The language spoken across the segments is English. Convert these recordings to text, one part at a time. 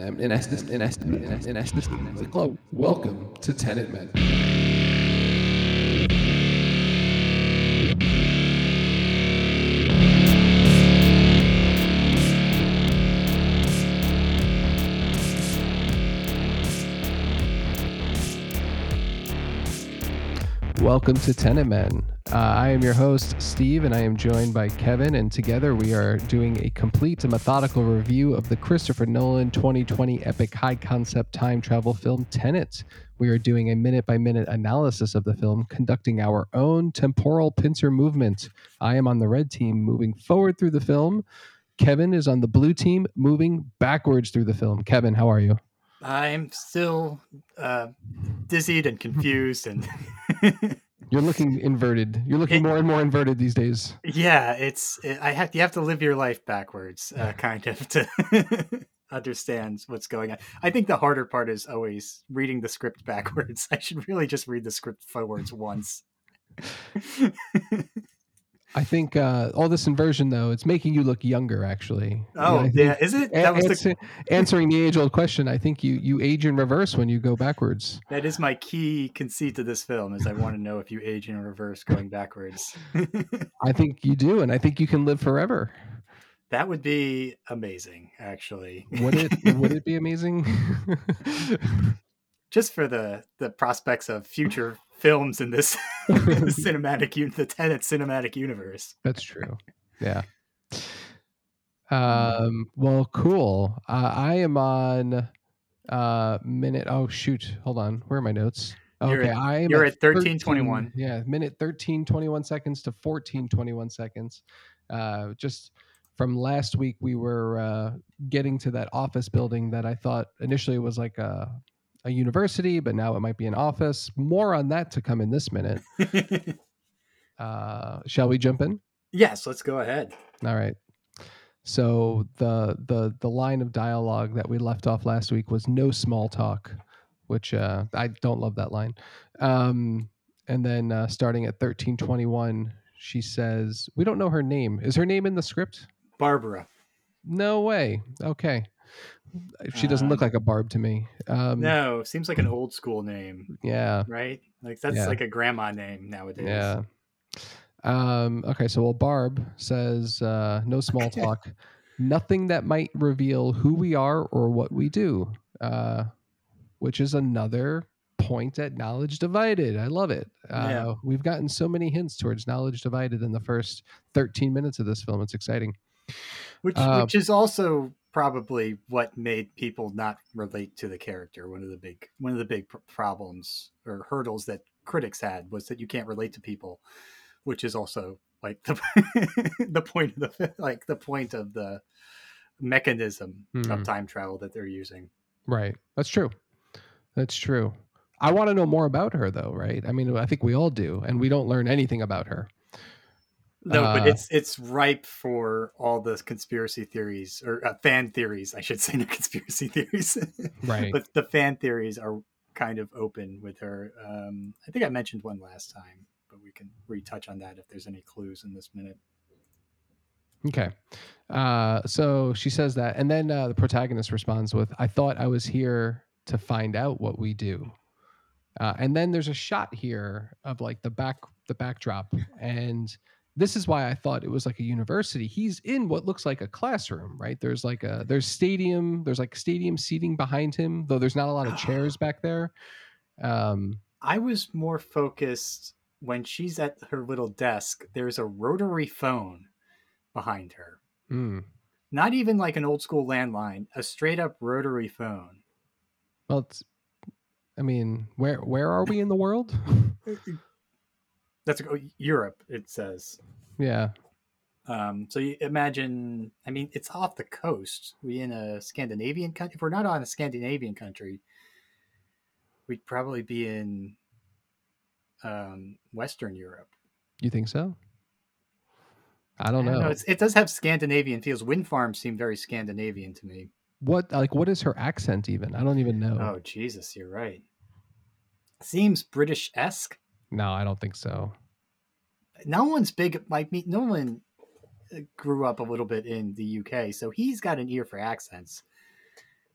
in essence, in essence, in essence, welcome to Tenet Men. Welcome to Tenet Men. Uh, I am your host, Steve, and I am joined by Kevin. And together we are doing a complete and methodical review of the Christopher Nolan 2020 epic high concept time travel film Tenet. We are doing a minute by minute analysis of the film, conducting our own temporal pincer movement. I am on the red team, moving forward through the film. Kevin is on the blue team, moving backwards through the film. Kevin, how are you? I'm still uh, dizzied and confused and You're looking inverted. You're looking it, more and more inverted these days. Yeah, it's it, I have you have to live your life backwards, uh, kind of to understand what's going on. I think the harder part is always reading the script backwards. I should really just read the script forwards once. I think uh, all this inversion, though, it's making you look younger. Actually. Oh, yeah. Is it? That was answer, the... answering the age-old question. I think you you age in reverse when you go backwards. That is my key conceit to this film. Is I want to know if you age in reverse going backwards. I think you do, and I think you can live forever. That would be amazing, actually. Would it? would it be amazing? Just for the the prospects of future films in this cinematic the Tenet cinematic universe. That's true. Yeah. Um. Well, cool. Uh, I am on uh minute. Oh shoot! Hold on. Where are my notes? Okay, I am. You're at, at thirteen twenty one. Yeah, minute thirteen twenty one seconds to fourteen twenty one seconds. Uh, just from last week, we were uh, getting to that office building that I thought initially was like a a university, but now it might be an office. More on that to come in this minute. uh, shall we jump in? Yes, let's go ahead. All right. So the the the line of dialogue that we left off last week was no small talk, which uh, I don't love that line. Um, and then uh, starting at thirteen twenty one, she says, "We don't know her name. Is her name in the script?" Barbara. No way. Okay. She doesn't um, look like a Barb to me. Um, no, seems like an old school name. Yeah. Right? Like that's yeah. like a grandma name nowadays. Yeah. Um, okay, so well, Barb says, uh, no small talk, nothing that might reveal who we are or what we do, uh, which is another point at knowledge divided. I love it. Uh, yeah. We've gotten so many hints towards knowledge divided in the first 13 minutes of this film. It's exciting. Which, uh, which is also probably what made people not relate to the character. One of the big one of the big problems or hurdles that critics had was that you can't relate to people, which is also like the the point of the like the point of the mechanism mm-hmm. of time travel that they're using. Right. That's true. That's true. I want to know more about her though, right? I mean, I think we all do, and we don't learn anything about her. No, uh, but it's it's ripe for all the conspiracy theories or uh, fan theories, I should say, not conspiracy theories. right. But the fan theories are kind of open with her. Um, I think I mentioned one last time, but we can retouch on that if there's any clues in this minute. Okay. Uh, so she says that, and then uh, the protagonist responds with, "I thought I was here to find out what we do." Uh, and then there's a shot here of like the back the backdrop and this is why I thought it was like a university. He's in what looks like a classroom, right? There's like a there's stadium, there's like stadium seating behind him, though there's not a lot of chairs back there. Um, I was more focused when she's at her little desk. There's a rotary phone behind her. Mm. Not even like an old school landline, a straight up rotary phone. Well, it's, I mean, where where are we in the world? That's oh, Europe. It says. Yeah. Um, so you imagine, I mean, it's off the coast. We in a Scandinavian country. If we're not on a Scandinavian country, we'd probably be in um, Western Europe. You think so? I don't, I don't know. know. it does have Scandinavian feels. Wind farms seem very Scandinavian to me. What like what is her accent even? I don't even know. Oh Jesus, you're right. Seems British esque. No, I don't think so. No one's big like me. Nolan uh, grew up a little bit in the UK, so he's got an ear for accents.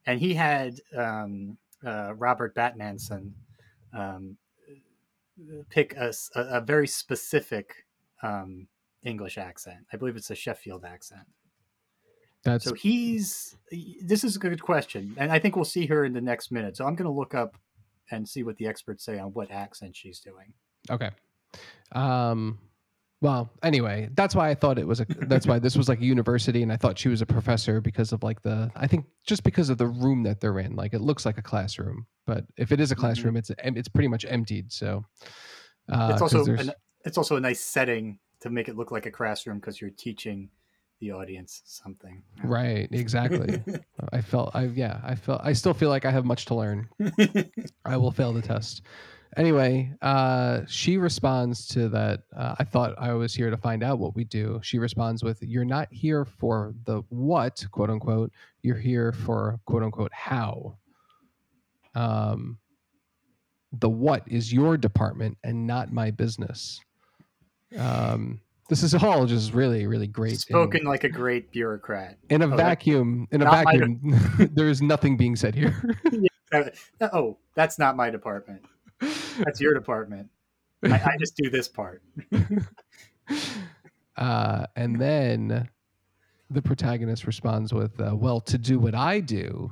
and he had um, uh, Robert Batmanson um, pick a, a, very specific um, English accent. I believe it's a Sheffield accent. That's... So he's. This is a good question, and I think we'll see her in the next minute. So I'm going to look up and see what the experts say on what accent she's doing. Okay. Um, well, anyway, that's why I thought it was a. That's why this was like a university, and I thought she was a professor because of like the. I think just because of the room that they're in, like it looks like a classroom, but if it is a mm-hmm. classroom, mm-hmm. it's it's pretty much emptied. So uh, it's also an, it's also a nice setting to make it look like a classroom because you're teaching the audience something. Right. Exactly. I felt. I yeah. I felt. I still feel like I have much to learn. I will fail the test anyway, uh, she responds to that. Uh, I thought I was here to find out what we do. She responds with, "You're not here for the what, quote unquote. You're here for quote unquote how." Um, the what is your department and not my business. Um, this is all just really, really great. Spoken in, like a great bureaucrat. In a oh, vacuum, in a vacuum, there is nothing being said here. yeah. Oh, that's not my department. That's your department. I, I just do this part. uh, and then the protagonist responds with, uh, "Well, to do what I do,"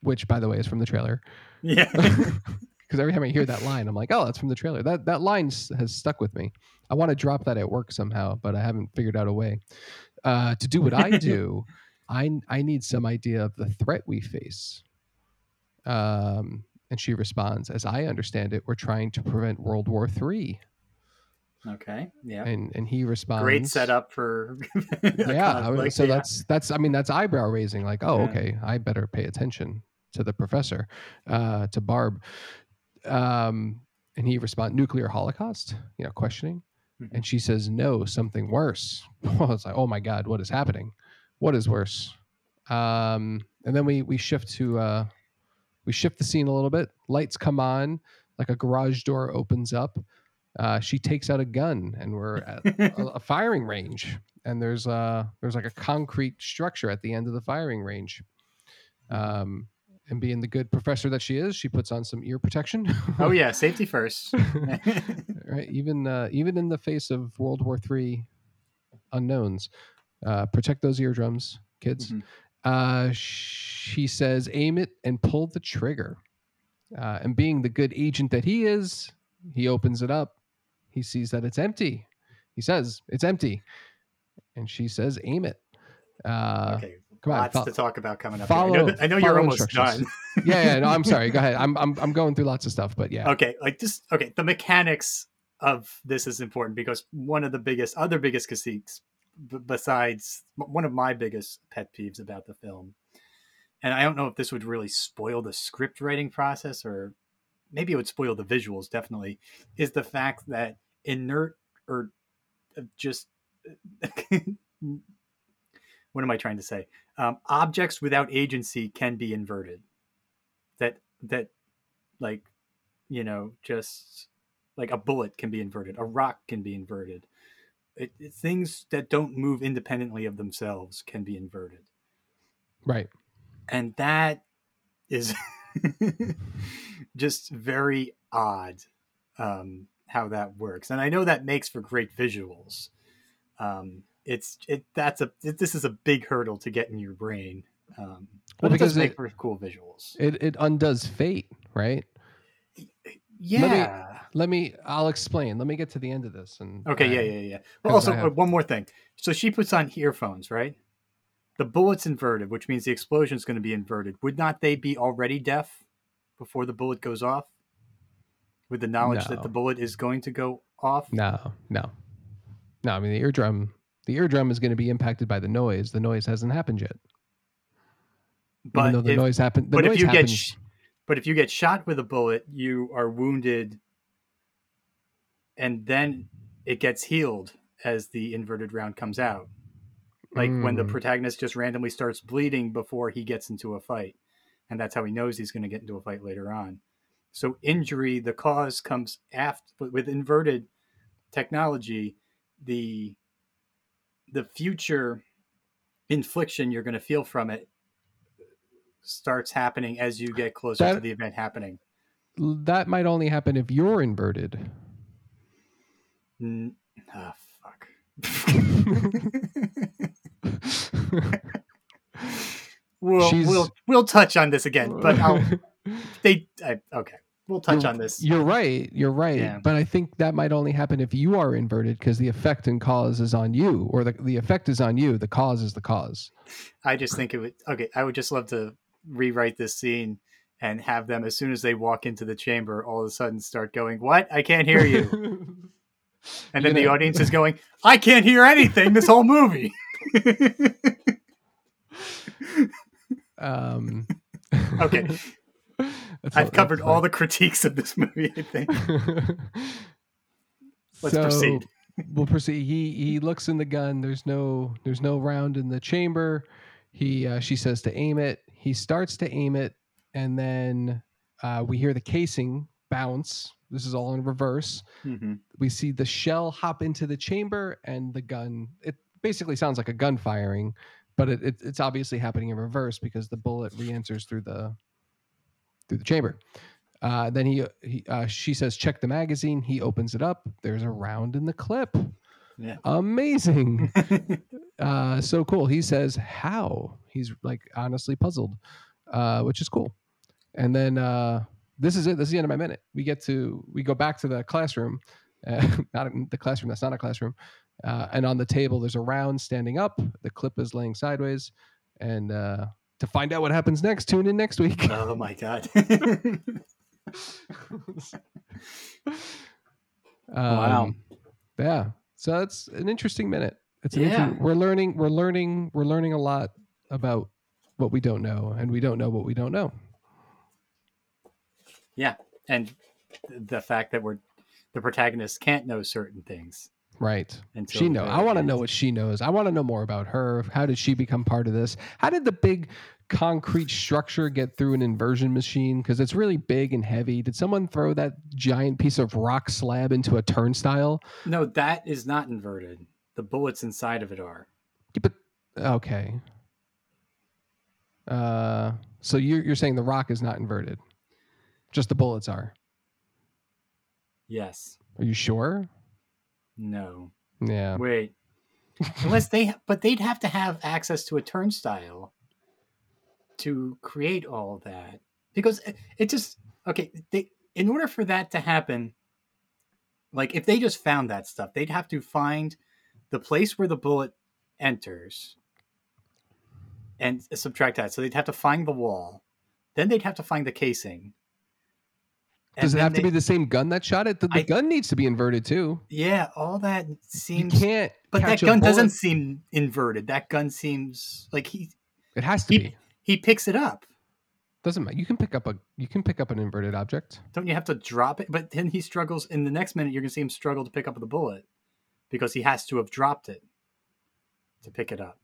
which, by the way, is from the trailer. Yeah. Because every time I hear that line, I'm like, "Oh, that's from the trailer." That that line has stuck with me. I want to drop that at work somehow, but I haven't figured out a way. Uh, to do what I do, I I need some idea of the threat we face. Um, and she responds, As I understand it, we're trying to prevent World War III. Okay. Yeah. And and he responds Great setup for Yeah. So yeah. that's that's I mean that's eyebrow raising, like, oh, yeah. okay, I better pay attention to the professor, uh, to Barb. Um, and he responds, nuclear holocaust, you know, questioning. Mm-hmm. And she says, No, something worse. Well, it's like, oh my God, what is happening? What is worse? Um, and then we we shift to uh we shift the scene a little bit. Lights come on, like a garage door opens up. Uh, she takes out a gun, and we're at a, a, firing range. And there's uh there's like a concrete structure at the end of the firing range. Um, and being the good professor that she is, she puts on some ear protection. oh yeah, safety first. right, even uh, even in the face of World War III unknowns, uh, protect those eardrums, kids. Mm-hmm. Uh, she says, aim it and pull the trigger. Uh, and being the good agent that he is, he opens it up. He sees that it's empty. He says, it's empty. And she says, aim it. Uh, okay. Come on, Lots fo- to talk about coming up. Follow, I know, I know you're almost done. yeah, yeah. No, I'm sorry. Go ahead. I'm, I'm I'm going through lots of stuff, but yeah. Okay, like just okay. The mechanics of this is important because one of the biggest, other biggest critiques b- besides one of my biggest pet peeves about the film, and I don't know if this would really spoil the script writing process or maybe it would spoil the visuals. Definitely, is the fact that inert or uh, just what am I trying to say? Um, objects without agency can be inverted. That that like you know just like a bullet can be inverted, a rock can be inverted, it, it, things that don't move independently of themselves can be inverted. Right. And that is just very odd um, how that works. And I know that makes for great visuals. Um, it's it that's a it, this is a big hurdle to get in your brain. Um, well, because it, it cool visuals. It it undoes fate, right? Yeah. Let me, let me, I'll explain. Let me get to the end of this. And okay, uh, yeah, yeah, yeah. Well, also have... one more thing. So she puts on earphones, right? The bullet's inverted, which means the explosion is going to be inverted. Would not they be already deaf before the bullet goes off? With the knowledge no. that the bullet is going to go off? No, no, no. I mean, the eardrum, the eardrum is going to be impacted by the noise. The noise hasn't happened yet. But Even though the if, noise happened, the but noise if you happens, get sh- but if you get shot with a bullet, you are wounded and then it gets healed as the inverted round comes out. Like mm. when the mm. protagonist just randomly starts bleeding before he gets into a fight. And that's how he knows he's going to get into a fight later on. So injury, the cause comes after with inverted technology, the the future infliction you're going to feel from it starts happening as you get closer that, to the event happening. That might only happen if you're inverted. Mm, oh, fuck. we'll, we'll we'll touch on this again, but I'll, they I, okay we'll touch you're, on this. You're right. You're right. Yeah. But I think that might only happen if you are inverted because the effect and cause is on you, or the, the effect is on you. The cause is the cause. I just think it would, okay, I would just love to rewrite this scene and have them, as soon as they walk into the chamber, all of a sudden start going, What? I can't hear you. and then you know, the audience is going, I can't hear anything this whole movie. um, okay. I've covered all the critiques of this movie. I think. Let's so, proceed. we'll proceed. He he looks in the gun. There's no there's no round in the chamber. He uh, she says to aim it. He starts to aim it, and then uh, we hear the casing bounce. This is all in reverse. Mm-hmm. We see the shell hop into the chamber, and the gun. It basically sounds like a gun firing, but it, it, it's obviously happening in reverse because the bullet re-enters through the through the chamber. Uh, then he, he uh, she says, check the magazine. He opens it up. There's a round in the clip. Yeah. Amazing. uh, so cool. He says, how? He's like honestly puzzled, uh, which is cool. And then uh, this is it. This is the end of my minute. We get to, we go back to the classroom, uh, not the classroom. That's not a classroom. Uh, and on the table, there's a round standing up. The clip is laying sideways. And uh, to find out what happens next, tune in next week. Oh my god. um, wow. Yeah. So it's an interesting minute. It's an yeah. we're learning we're learning we're learning a lot about what we don't know and we don't know what we don't know. Yeah. And the fact that we're the protagonist can't know certain things. Right. Until she know. I want to know what she knows. I want to know more about her. How did she become part of this? How did the big concrete structure get through an inversion machine? Because it's really big and heavy. Did someone throw that giant piece of rock slab into a turnstile? No, that is not inverted. The bullets inside of it are. Yeah, but okay. Uh, so you're you're saying the rock is not inverted, just the bullets are. Yes. Are you sure? No. Yeah. Wait. Unless they, but they'd have to have access to a turnstile to create all that because eh, it just okay. They in order for that to happen, like if they just found that stuff, they'd have to find the place where the bullet enters and eh, subtract that. So they'd have to find the wall, then they'd have to find the casing, does it have they, to be the same gun that shot it? The, the I, gun needs to be inverted too. Yeah, all that seems. You can't. But that gun doesn't seem inverted. That gun seems like he. It has to he, be. He picks it up. Doesn't matter. You can pick up a. You can pick up an inverted object. Don't you have to drop it? But then he struggles. In the next minute, you're gonna see him struggle to pick up the bullet because he has to have dropped it to pick it up.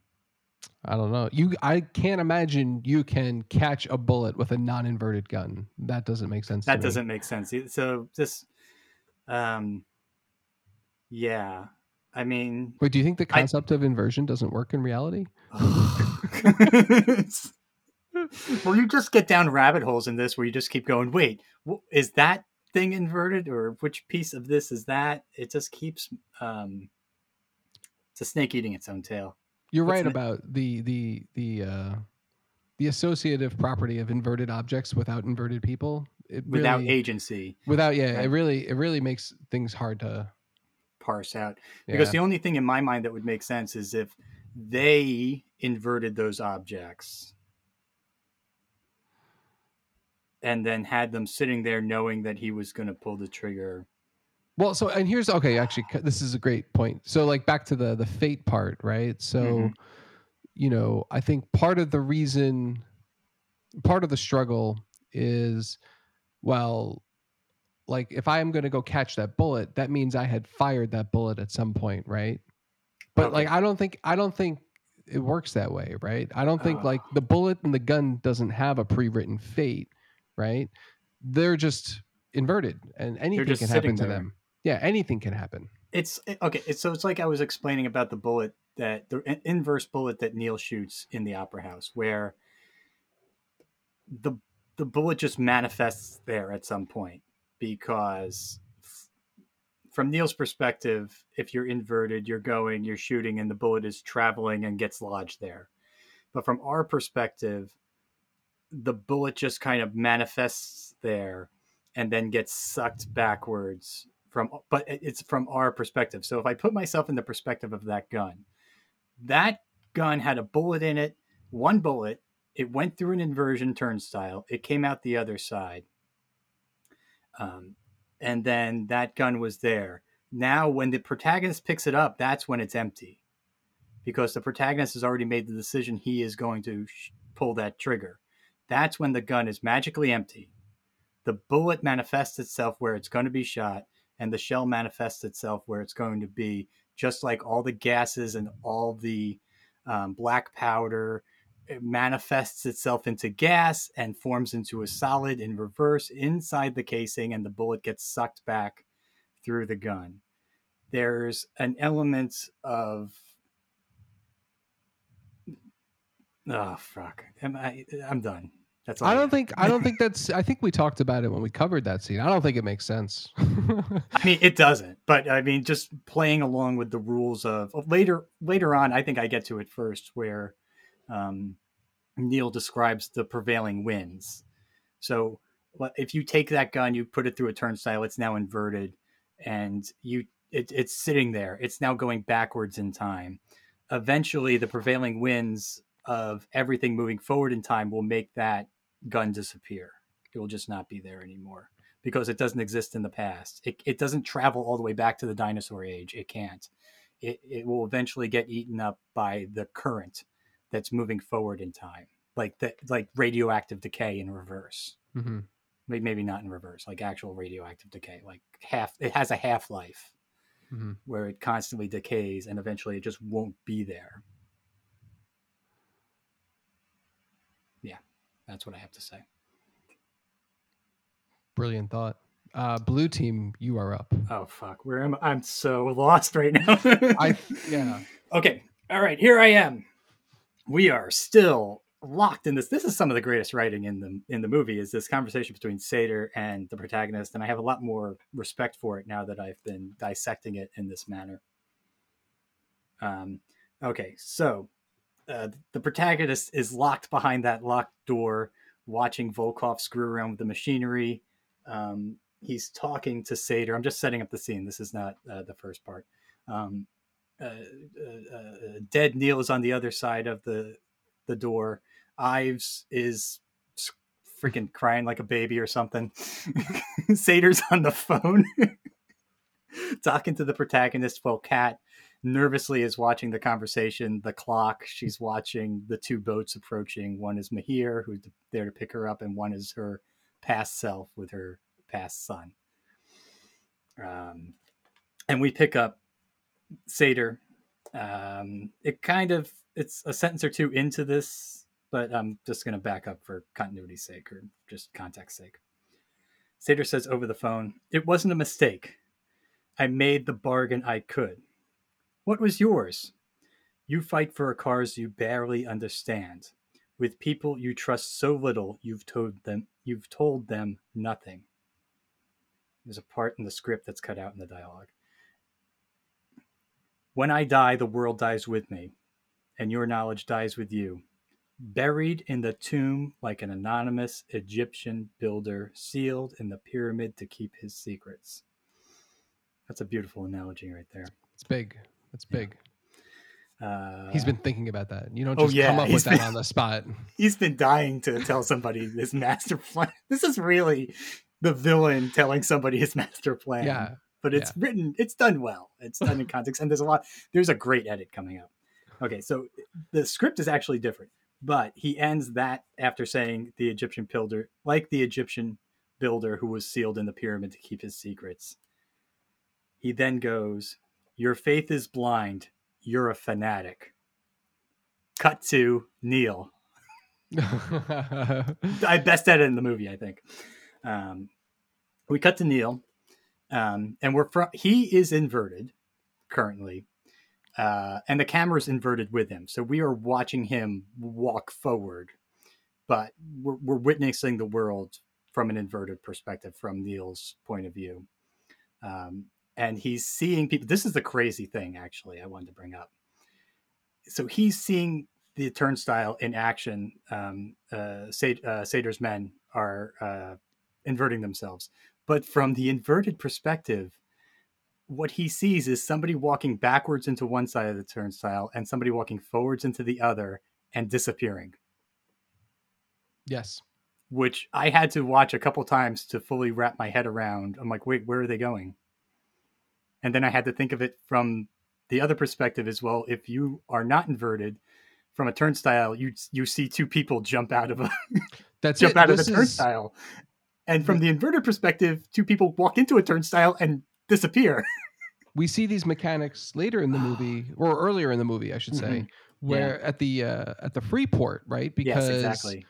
I don't know. You, I can't imagine you can catch a bullet with a non-inverted gun. That doesn't make sense. That doesn't make sense. So this, um, yeah. I mean, wait. Do you think the concept I, of inversion doesn't work in reality? well, you just get down rabbit holes in this where you just keep going. Wait, is that thing inverted, or which piece of this is that? It just keeps. Um, it's a snake eating its own tail. You're right about the the the uh, the associative property of inverted objects without inverted people. It without really, agency. Without yeah, right? it really it really makes things hard to parse out. Because yeah. the only thing in my mind that would make sense is if they inverted those objects and then had them sitting there knowing that he was going to pull the trigger well, so and here's okay. Actually, this is a great point. So, like back to the the fate part, right? So, mm-hmm. you know, I think part of the reason, part of the struggle is, well, like if I am going to go catch that bullet, that means I had fired that bullet at some point, right? But okay. like, I don't think I don't think it works that way, right? I don't think uh. like the bullet and the gun doesn't have a pre-written fate, right? They're just inverted, and anything can happen to them yeah, anything can happen. It's eh, okay. It's, so it's like I was explaining about the bullet that the eh, inverse bullet that Neil shoots in the opera house, where the the bullet just manifests there at some point because from Neil's perspective, if you're inverted, you're going, you're shooting, and the bullet is traveling and gets lodged there. But from our perspective, the bullet just kind of manifests there and then gets sucked backwards from but it's from our perspective. So if I put myself in the perspective of that gun, that gun had a bullet in it, one bullet, it went through an inversion turnstile, it came out the other side. Um, and then that gun was there. Now, when the protagonist picks it up, that's when it's empty because the protagonist has already made the decision he is going to sh- pull that trigger. That's when the gun is magically empty. The bullet manifests itself where it's going to be shot, and the shell manifests itself where it's going to be, just like all the gases and all the um, black powder it manifests itself into gas and forms into a solid in reverse inside the casing, and the bullet gets sucked back through the gun. There's an element of oh fuck, Am I, I'm done. That's all I don't think I don't think that's I think we talked about it when we covered that scene. I don't think it makes sense. I mean it doesn't, but I mean just playing along with the rules of later later on I think I get to it first where um, Neil describes the prevailing winds. So if you take that gun, you put it through a turnstile, it's now inverted, and you it, it's sitting there. It's now going backwards in time. Eventually, the prevailing winds of everything moving forward in time will make that gun disappear. It will just not be there anymore because it doesn't exist in the past. It, it doesn't travel all the way back to the dinosaur age. It can't. It, it will eventually get eaten up by the current that's moving forward in time, like the like radioactive decay in reverse. Mm-hmm. Maybe not in reverse, like actual radioactive decay. Like half, it has a half life mm-hmm. where it constantly decays, and eventually it just won't be there. Yeah, that's what I have to say. Brilliant thought. Uh, blue team, you are up. Oh fuck, where am I? I'm so lost right now. I yeah. Okay, all right, here I am we are still locked in this. This is some of the greatest writing in the in the movie. Is this conversation between Sator and the protagonist, and I have a lot more respect for it now that I've been dissecting it in this manner. Um, okay, so uh, the protagonist is locked behind that locked door, watching Volkov screw around with the machinery. Um, he's talking to Sator. I'm just setting up the scene. This is not uh, the first part. Um, uh, uh, uh, dead Neil is on the other side of the the door. Ives is freaking crying like a baby or something. Sator's on the phone talking to the protagonist while Kat nervously is watching the conversation, the clock. She's watching the two boats approaching. One is Mahir, who's there to pick her up, and one is her past self with her past son. Um, and we pick up Sator. Um, it kind of it's a sentence or two into this, but I'm just going to back up for continuity's sake or just context sake. Sator says over the phone, "It wasn't a mistake. I made the bargain I could. What was yours? You fight for a cause you barely understand, with people you trust so little you've told them you've told them nothing." There's a part in the script that's cut out in the dialogue. When I die, the world dies with me, and your knowledge dies with you. Buried in the tomb like an anonymous Egyptian builder, sealed in the pyramid to keep his secrets. That's a beautiful analogy right there. It's big. It's big. Uh, he's been thinking about that. You don't oh, just oh, yeah. come up with been, that on the spot. He's been dying to tell somebody his master plan. This is really the villain telling somebody his master plan. Yeah but it's yeah. written, it's done well. It's done in context, and there's a lot. There's a great edit coming up. Okay, so the script is actually different, but he ends that after saying the Egyptian builder, like the Egyptian builder who was sealed in the pyramid to keep his secrets. He then goes, "Your faith is blind. You're a fanatic." Cut to Neil. I best edit in the movie, I think. Um, we cut to Neil um, and we're from he is inverted currently uh, and the camera's inverted with him so we are watching him walk forward but we're, we're witnessing the world from an inverted perspective from Neil's point of view. Um, and he's seeing people. This is the crazy thing, actually, I wanted to bring up. So he's seeing the turnstile in action. Um, uh, uh, Sator's men are uh, inverting themselves. But from the inverted perspective, what he sees is somebody walking backwards into one side of the turnstile and somebody walking forwards into the other and disappearing. Yes. Which I had to watch a couple times to fully wrap my head around. I'm like, wait, where are they going? And then I had to think of it from the other perspective as well. If you are not inverted from a turnstile, you you see two people jump out of a That's jump it. out this of the is, turnstile. And from the inverted perspective, two people walk into a turnstile and disappear. we see these mechanics later in the movie, or earlier in the movie, I should say, Mm-hmm. where at the uh, at the Freeport, right? Because yes, exactly.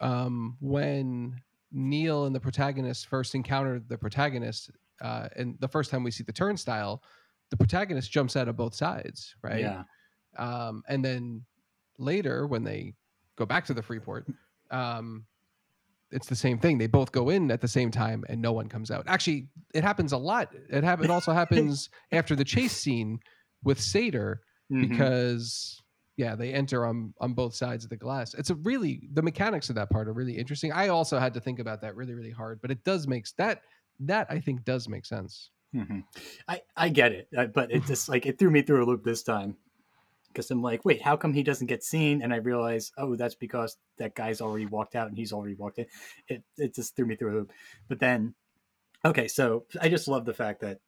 um, when Neil and the protagonist first encountered the protagonist, uh, and the first time we see the turnstile, the protagonist jumps out of both sides, right? Yeah. Um, and then later, when they go back to the Freeport, um, it's the same thing. They both go in at the same time, and no one comes out. Actually, it happens a lot. It happen. It also happens after the chase scene with Sator Mhm. because yeah, they enter on on both sides of the glass. It's a really the mechanics of that part are really interesting. I also had to think about that really really hard, but it does makes that that I think does make sense. Mhm. I I get it, uh, but it just like it threw me through a loop this time because I'm like, wait, how come he doesn't get seen? And I realize, oh, that's because that guy's already walked out and he's already walked in. It it just threw me through a loop. But then, okay, so I just love the fact that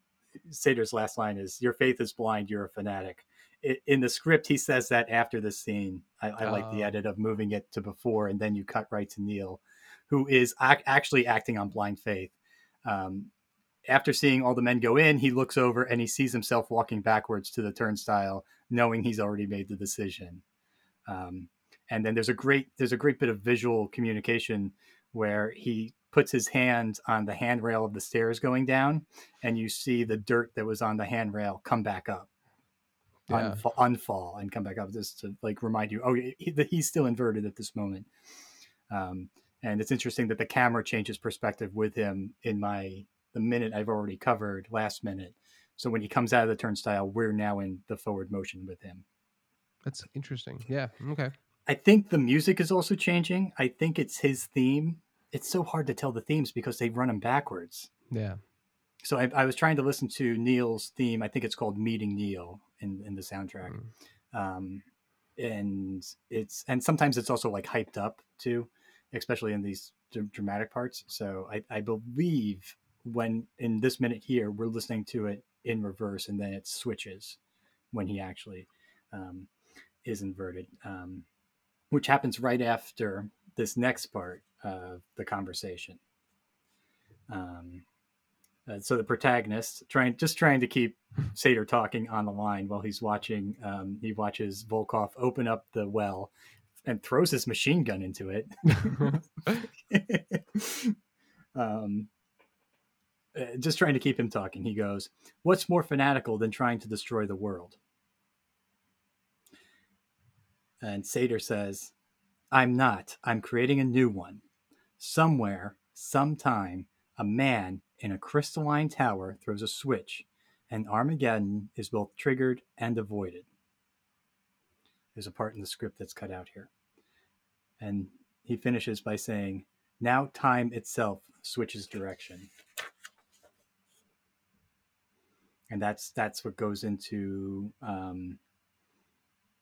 Sator's last line is, "Your faith is blind. You're a fanatic." It, in the script, he says that after the scene. I, I like the Oh. edit of moving it to before, and then you cut right to Neil, who is ac- actually acting on blind faith. Um, after seeing all the men go in, he looks over and he sees himself walking backwards to the turnstile, knowing he's already made the decision. Um, and then there's a great there's a great bit of visual communication where he puts his hand on the handrail of the stairs going down, and you see the dirt that was on the handrail come back up, Yeah. unfa- unfall, and come back up just to like remind you, oh, he, he's still inverted at this moment. Um, and it's interesting that the camera changes perspective with him in my the minute I've already covered last minute. So when he comes out of the turnstile, we're now in the forward motion with him. That's interesting. Yeah. Okay. I think the music is also changing. I think it's his theme. It's so hard to tell the themes because they run them backwards. Yeah. So I, I was trying to listen to Neil's theme. I think it's called "Meeting Neil" in in the soundtrack, Mm. um, and it's and sometimes it's also like hyped up too, especially in these dr- dramatic parts. So I, I believe when in this minute here we're listening to it in reverse, and then it switches when he actually um, is inverted, um, which happens right after this next part of the conversation. Um, uh, so the protagonist trying just trying to keep Sator talking on the line while he's watching. Um, he watches Volkov open up the well and throws his machine gun into it. um, uh, just trying to keep him talking. He goes, "What's more fanatical than trying to destroy the world?" And Sator says, "I'm not. I'm creating a new one. Somewhere, sometime, a man in a crystalline tower throws a switch, and Armageddon is both triggered and avoided." There's a part in the script that's cut out here. And he finishes by saying, Now time itself switches direction. And that's that's what goes into um,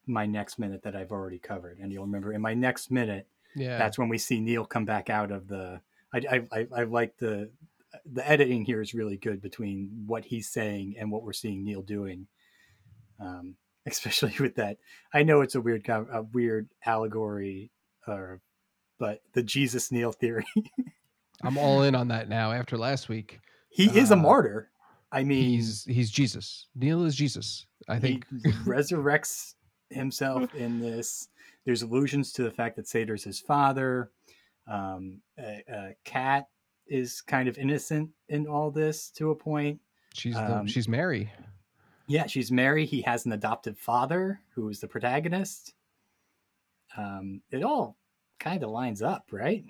my next minute that I've already covered. And you'll remember in my next minute, Yeah. that's when we see Neil come back out of the. I, I, I, I like the the editing here is really good between what he's saying and what we're seeing Neil doing. Um, especially with that, I know it's a weird a weird allegory, or but the Jesus Neil theory. I'm all in on that now after last week. he is a Uh, martyr. I mean, He's he's Jesus. Neil is Jesus. I think he resurrects himself in this. There's allusions to the fact that Sator's his father. Um, a, a Kat is kind of innocent in all this to a point. she's the, um, she's Mary. Yeah, she's Mary. He has an adoptive father who is the protagonist. Um, it all kind of lines up, right?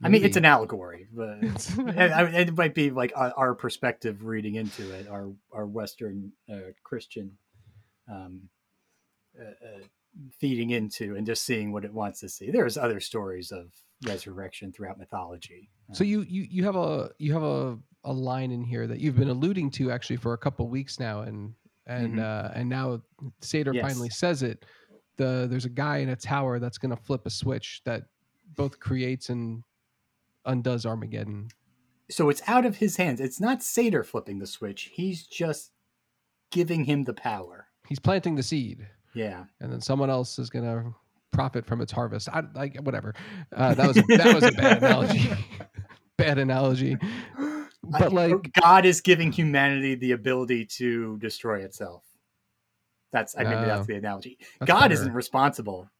Maybe. I mean, it's an allegory, but it might be like our perspective reading into it, our our Western uh, Christian um, uh, uh, feeding into and just seeing what it wants to see. There's other stories of resurrection throughout mythology. So you you you have a you have a a line in here that you've been alluding to actually for a couple weeks now, and and mm-hmm. uh, and now Sator yes. finally says it. The there's a guy in a tower that's going to flip a switch that both creates and undoes Armageddon. So it's out of his hands. It's not Sator flipping the switch. He's just giving him the power. He's planting the seed. Yeah. And then someone else is going to profit from its harvest. I like whatever. Uh, that was a, that was a bad analogy. bad analogy. But like God is giving humanity the ability to destroy itself. That's I mean that's the analogy. God better. isn't responsible.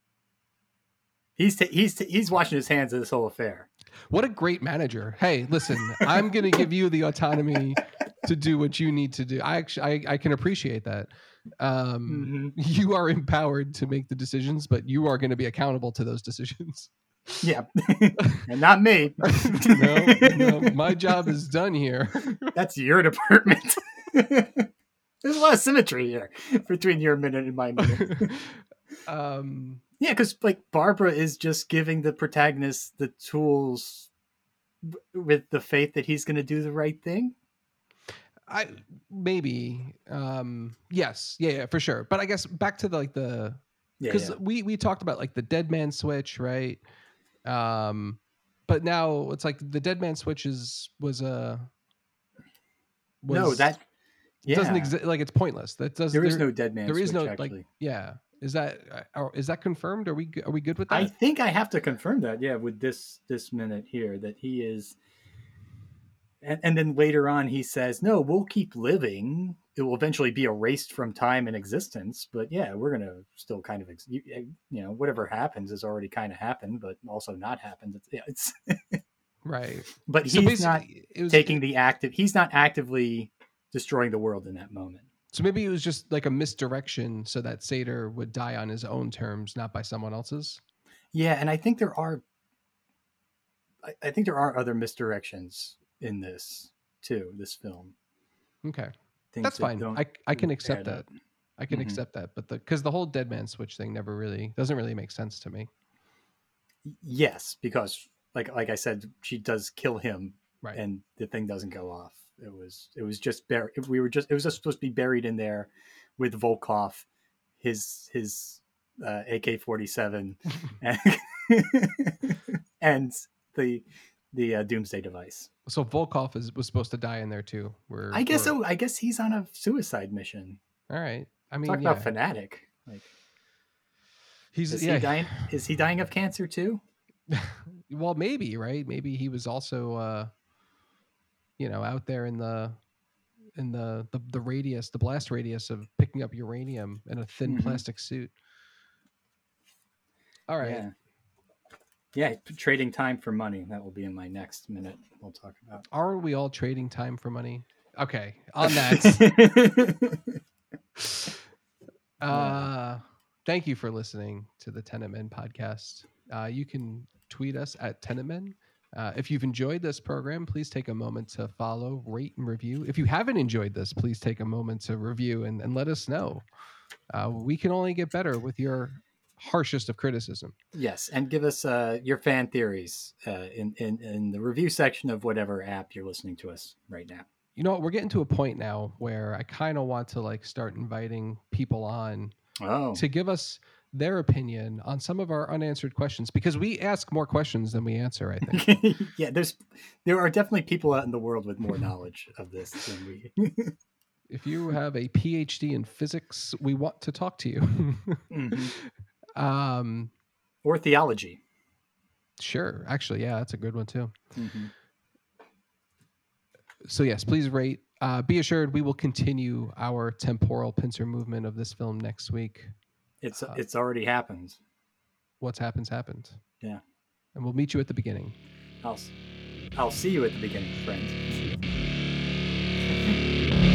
He's t- he's t- he's washing his hands of this whole affair. What a great manager! Hey, listen, I'm going to give you the autonomy to do what you need to do. I actually I, I can appreciate that um, mm-hmm. you are empowered to make the decisions, but you are going to be accountable to those decisions. Yeah, and not me. no, no, my job is done here. That's your department. There's a lot of symmetry here between your minute and my minute. um, yeah, because like Barbara is just giving the protagonist the tools with the faith that he's going to do the right thing. I maybe um yes yeah, yeah for sure but I guess back to the, like the because yeah, yeah. we we talked about like the dead man switch right um but now it's like the dead man switch is was a was, no that yeah. doesn't exist like it's pointless that does there is there, no dead man there is no actually. like yeah is that uh, is that confirmed are we are we good with that I think I have to confirm that yeah with this this minute here that he is and, and then later on, he says, "No, we'll keep living. It will eventually be erased from time and existence. But yeah, we're gonna still kind of, ex- you, eh, you, know, whatever happens has already kind of happened, but also not happened. It's, yeah, it's right. But he's so not was, taking the active. He's not actively destroying the world in that moment. So maybe it was just like a misdirection, so that Sator would die on his own terms, not by someone else's. Yeah, and I think there are. I, I think there are other misdirections in this too. This film. Okay, that's that fine. I I can accept that. Up. I can mm-hmm. accept that, but the because the whole dead man switch thing never really doesn't really make sense to me. Yes, because like like I said, she does kill him, right. and the thing doesn't go off. It was it was just buried. We were just it was just supposed to be buried in there with Volkov, his his uh, AK forty seven, and the the uh, Doomsday device. So Volkov is was supposed to die in there too. Where I guess so. I guess he's on a suicide mission. All right. I mean, talk yeah. about fanatic. Like, he's is yeah. he dying? Is he dying of cancer too? well, maybe right. Maybe he was also, uh, you know, out there in the in the, the the radius, the blast radius of picking up uranium in a thin mm-hmm. plastic suit. All right. Yeah. Yeah, trading time for money. That will be in my next minute. We'll talk about. Are we all trading time for money? Okay, on that. uh, thank you for listening to the Tenet Men podcast. Uh, you can tweet us at Tenet Men. Uh, if you've enjoyed this program, please take a moment to follow, rate, and review. If you haven't enjoyed this, please take a moment to review and, and let us know. Uh, we can only get better with your harshest of criticism. Yes, and give us uh, your fan theories uh, in, in in the review section of whatever app you're listening to us right now. You know, we're getting to a point now where I kind of want to like start inviting people on oh. to give us their opinion on some of our unanswered questions because we ask more questions than we answer. I think. yeah, there's there are definitely people out in the world with more knowledge of this than we. if you have a PhD in physics, we want to talk to you. mm-hmm. Um, or theology. Sure. Actually, yeah, that's a good one too. Mm-hmm. So yes, please rate. Uh, be assured, we will continue our temporal pincer movement of this film next week. It's uh, it's already happened. What's happened happened. Yeah. And we'll meet you at the beginning. I'll I'll see you at the beginning, friends.